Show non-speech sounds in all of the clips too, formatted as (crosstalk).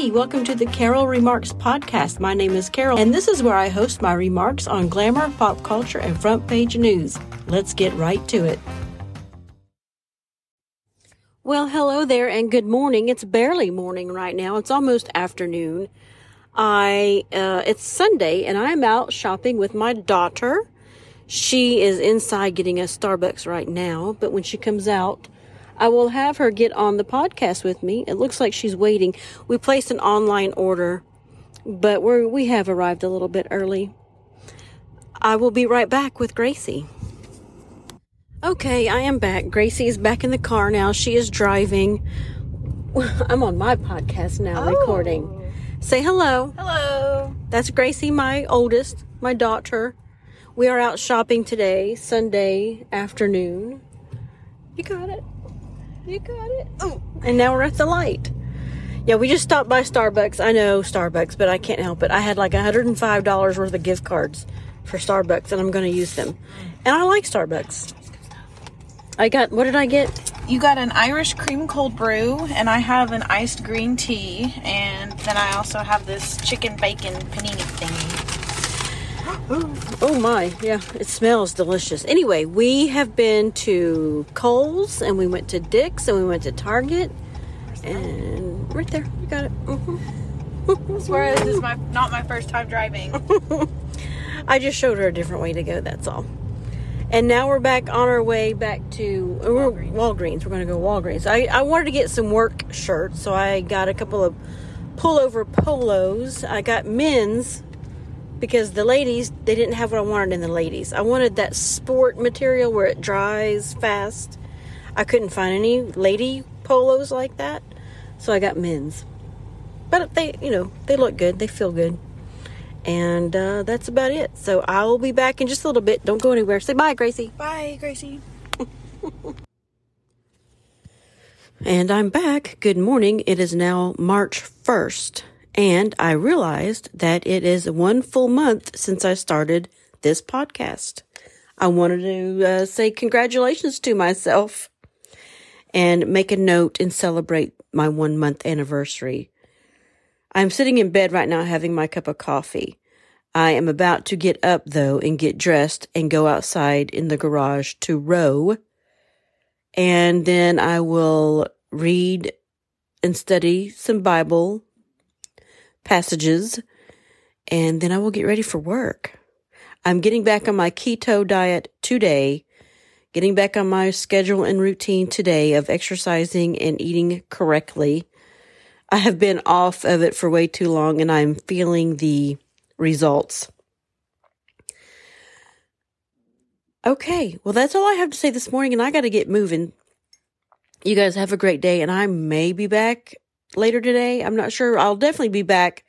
Hey, welcome to the Carol Remarks podcast. My name is Carol, and this is where I host my remarks on glamour, pop culture, and front page news. Let's get right to it. Well, hello there, and good morning. It's barely morning right now. It's almost afternoon. I uh, it's Sunday, and I am out shopping with my daughter. She is inside getting a Starbucks right now, but when she comes out, I will have her get on the podcast with me. It looks like she's waiting. We placed an online order, but we we have arrived a little bit early. I will be right back with Gracie. Okay, I am back. Gracie is back in the car now. She is driving. (laughs) I'm on my podcast now, Oh. recording. Say hello. Hello. That's Gracie, my oldest, my daughter. We are out shopping today, Sunday afternoon. You got it. You got it. Oh, and now we're at the light. Yeah, we just stopped by Starbucks. I know Starbucks, but I can't help it. I had like $105 worth of gift cards for Starbucks, and I'm going to use them. And I like Starbucks. I got, what did I get? You got an Irish cream cold brew, and I have an iced green tea, and then I also have this chicken bacon panini thingy. Oh my, yeah, it smells delicious. Anyway, we have been to Kohl's and we went to Dick's and we went to Target. And right there, you got it. hmm I swear this is my not my first time driving. (laughs) I just showed her a different way to go, that's all. And now we're back on our way back to uh, Walgreens. Walgreens. We're going to go Walgreens. I, I wanted to get some work shirts, so I got a couple of pullover polos. I got men's because the ladies, they didn't have what I wanted in the ladies. I wanted that sport material where it dries fast. I couldn't find any lady polos like that, so I got men's. But they, you know, they look good. They feel good. And uh, that's about it. So I will be back in just a little bit. Don't go anywhere. Say bye, Gracie. Bye, Gracie. (laughs) And I'm back. Good morning. It is now March 1st. And I realized that it is one full month since I started this podcast. I wanted to uh, say congratulations to myself and make a note and celebrate my one month anniversary. I'm sitting in bed right now having my cup of coffee. I am about to get up though and get dressed and go outside in the garage to row. And then I will read and study some Bible passages. And then I will get ready for work. I'm getting back on my keto diet today, getting back on my schedule and routine today of exercising and eating correctly. I have been off of it for way too long and I'm feeling the results. Okay, well, that's all I have to say this morning, and I got to get moving. You guys have a great day, and I may be back later today. I'm not sure. I'll definitely be back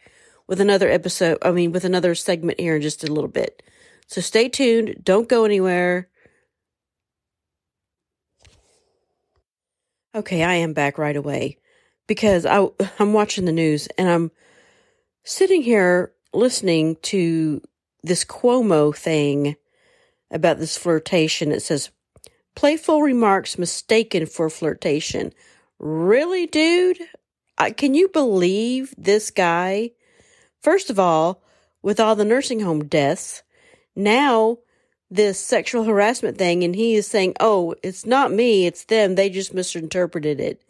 with another episode, I mean, with another segment here in just a little bit. So stay tuned. Don't go anywhere. Okay, I am back right away because I, I'm watching the news and I'm sitting here listening to this Cuomo thing about this flirtation. It says, playful remarks mistaken for flirtation. Really, dude? I, can you believe this guy? First of all, with all the nursing home deaths, now this sexual harassment thing, and he is saying, oh, it's not me, it's them. They just misinterpreted it.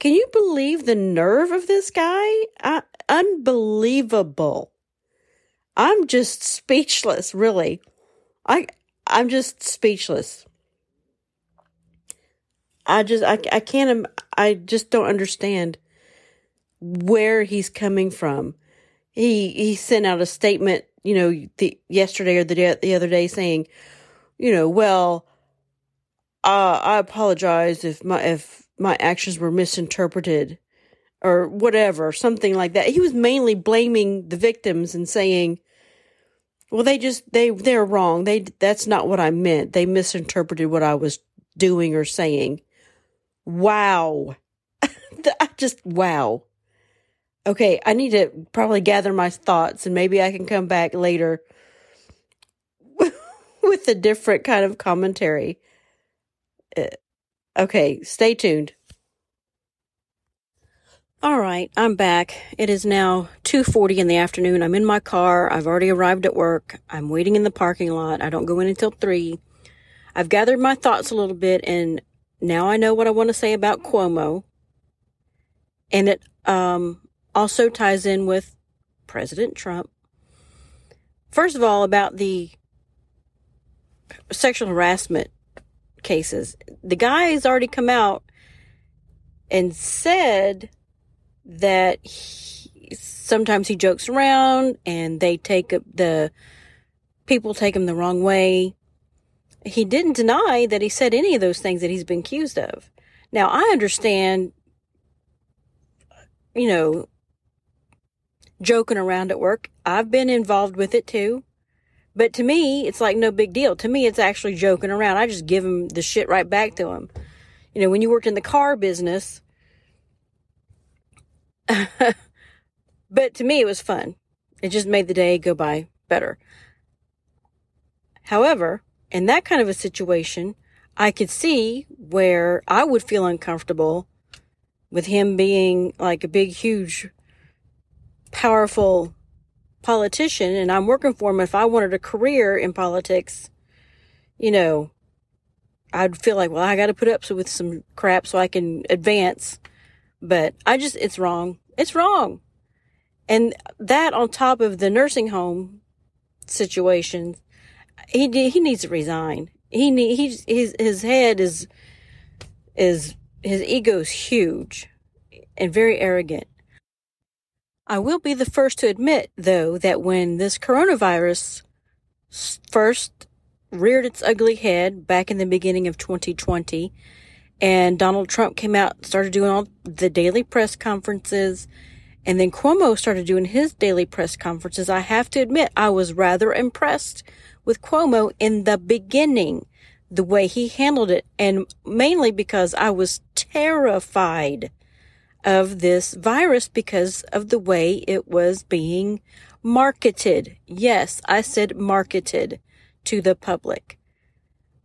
Can you believe the nerve of this guy? I, unbelievable. I'm just speechless, really. I I'm just speechless. I just I I can't I just don't understand where he's coming from. He he sent out a statement, you know, the yesterday or the day, the other day saying, you know, well, uh, I apologize if my if my actions were misinterpreted or whatever, something like that. He was mainly blaming the victims and saying, well, they just they they're wrong. They that's not what I meant. They misinterpreted what I was doing or saying. Wow. (laughs) I just wow. Okay, I need to probably gather my thoughts and maybe I can come back later (laughs) with a different kind of commentary. Uh, okay, stay tuned. All right, I'm back. It is now 2:40 in the afternoon. I'm in my car. I've already arrived at work. I'm waiting in the parking lot. I don't go in until 3. I've gathered my thoughts a little bit and now I know what I want to say about Cuomo. And it um, also ties in with President Trump. First of all, about the sexual harassment cases. The guy has already come out and said that he, sometimes he jokes around and they take the people take him the wrong way. He didn't deny that he said any of those things that he's been accused of. Now, I understand, you know, joking around at work. I've been involved with it too. But to me, it's like no big deal. To me, it's actually joking around. I just give him the shit right back to him. You know, when you worked in the car business, (laughs) but to me, it was fun. It just made the day go by better. However, in that kind of a situation, I could see where I would feel uncomfortable with him being like a big, huge, powerful politician and I'm working for him. If I wanted a career in politics, you know, I'd feel like, well, I got to put up with some crap so I can advance. But I just, it's wrong. It's wrong. And that on top of the nursing home situation, he he needs to resign. He need, he's, his, his head is, is, his ego's huge and very arrogant. I will be the first to admit, though, that when this coronavirus first reared its ugly head back in the beginning of 2020, and Donald Trump came out, started doing all the daily press conferences, and then Cuomo started doing his daily press conferences. I have to admit, I was rather impressed with Cuomo in the beginning, the way he handled it, and mainly because I was terrified of this virus because of the way it was being marketed. Yes, I said marketed to the public.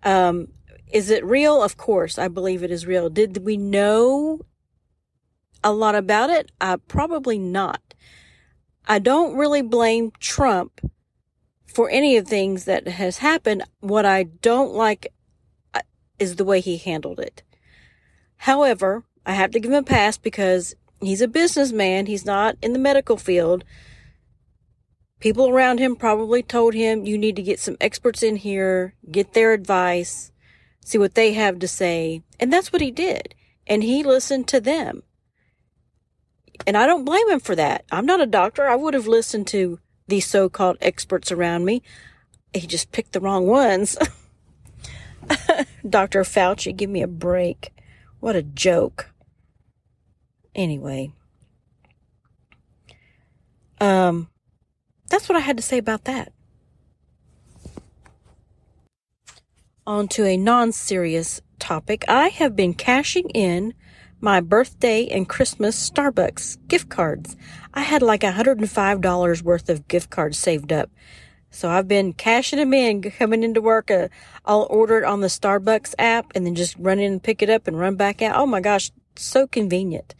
Um, is it real? Of course, I believe it is real. Did we know a lot about it? Uh, probably not. I don't really blame Trump for any of things that has happened. What I don't like uh, is the way he handled it. However, I have to give him a pass because he's a businessman. He's not in the medical field. People around him probably told him, you need to get some experts in here, get their advice see what they have to say. And that's what he did. And he listened to them. And I don't blame him for that. I'm not a doctor. I would have listened to these so called experts around me. He just picked the wrong ones. (laughs) Dr. Fauci, give me a break. What a joke. Anyway. Um, that's what I had to say about that. On to a non serious topic. I have been cashing in my birthday and Christmas Starbucks gift cards. I had like $105 worth of gift cards saved up. So I've been cashing them in, coming into work. Uh, I'll order it on the Starbucks app and then just run in and pick it up and run back out. Oh my gosh, so convenient.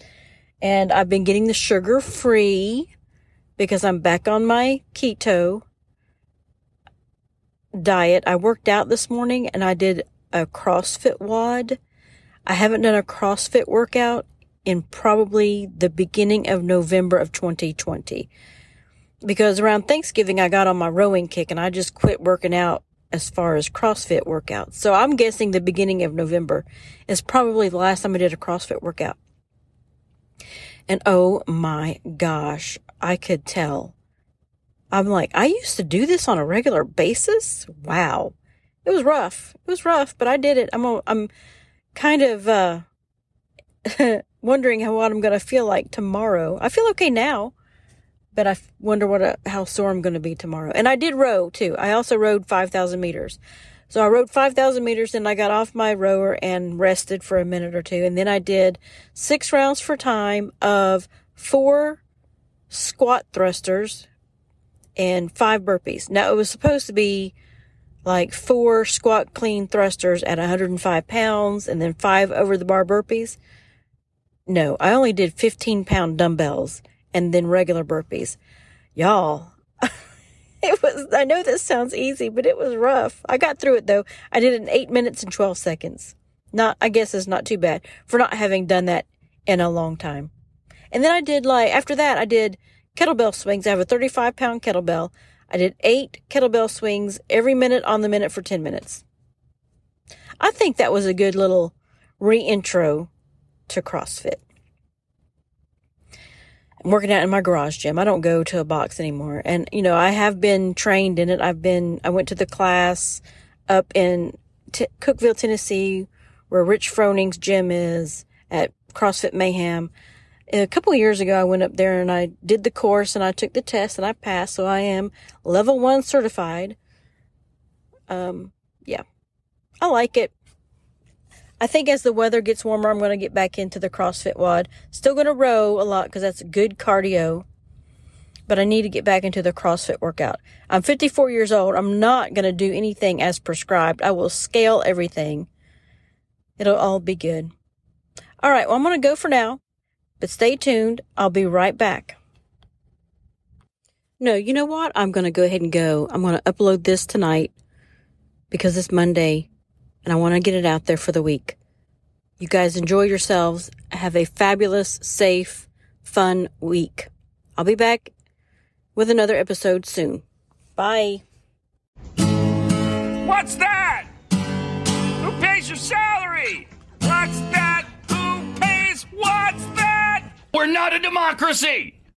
And I've been getting the sugar free because I'm back on my keto diet. I worked out this morning and I did a CrossFit WOD. I haven't done a CrossFit workout in probably the beginning of November of 2020. Because around Thanksgiving, I got on my rowing kick and I just quit working out as far as CrossFit workouts. So I'm guessing the beginning of November is probably the last time I did a CrossFit workout. And oh my gosh, I could tell I'm like, I used to do this on a regular basis. Wow. It was rough. It was rough, but I did it. I'm, I'm kind of, uh, (laughs) wondering how, what I'm going to feel like tomorrow. I feel okay now, but I wonder what, a, how sore I'm going to be tomorrow. And I did row too. I also rowed 5,000 meters. So I rowed 5,000 meters and I got off my rower and rested for a minute or two. And then I did six rounds for time of four squat thrusters, and five burpees. Now it was supposed to be like four squat clean thrusters at 105 pounds and then five over the bar burpees. no, I only did 15 pound dumbbells and then regular burpees. Y'all, (laughs) it was, I know this sounds easy, but it was rough. I got through it though. I did it in eight minutes and 12 seconds. Not, I guess it's not too bad for not having done that in a long time. And then I did like, after that, I did kettlebell swings. I have a 35 pound kettlebell. I did eight kettlebell swings every minute on the minute for 10 minutes. I think that was a good little reintro to CrossFit. Working out in my garage gym. I don't go to a box anymore. And, you know, I have been trained in it. I've been, I went to the class up in T- Cookeville, Tennessee, where Rich Froning's gym is at CrossFit Mayhem. A couple years ago, I went up there and I did the course and I took the test and I passed. So I am level one certified. Um, yeah, I like it. I think as the weather gets warmer, I'm going to get back into the CrossFit WOD. Still going to row a lot because that's good cardio. But I need to get back into the CrossFit workout. I'm 54 years old. I'm not going to do anything as prescribed. I will scale everything. It'll all be good. All right. Well, I'm going to go for now, but stay tuned. I'll be right back. No, you know what? I'm going to go ahead and go. I'm going to upload this tonight because it's Monday and I want to get it out there for the week. You guys enjoy yourselves. Have a fabulous, safe, fun week. I'll be back with another episode soon. Bye. What's that? Who pays your salary? What's that? Who pays? What's that? We're not a democracy!